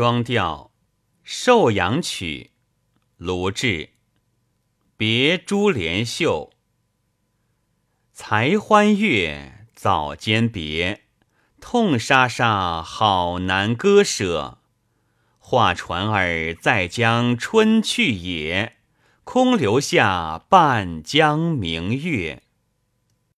双调《寿阳曲》卢志，别珠帘秀，才欢悦早间别，痛沙沙好难割舍。画船儿再将春去也，空留下半江明月。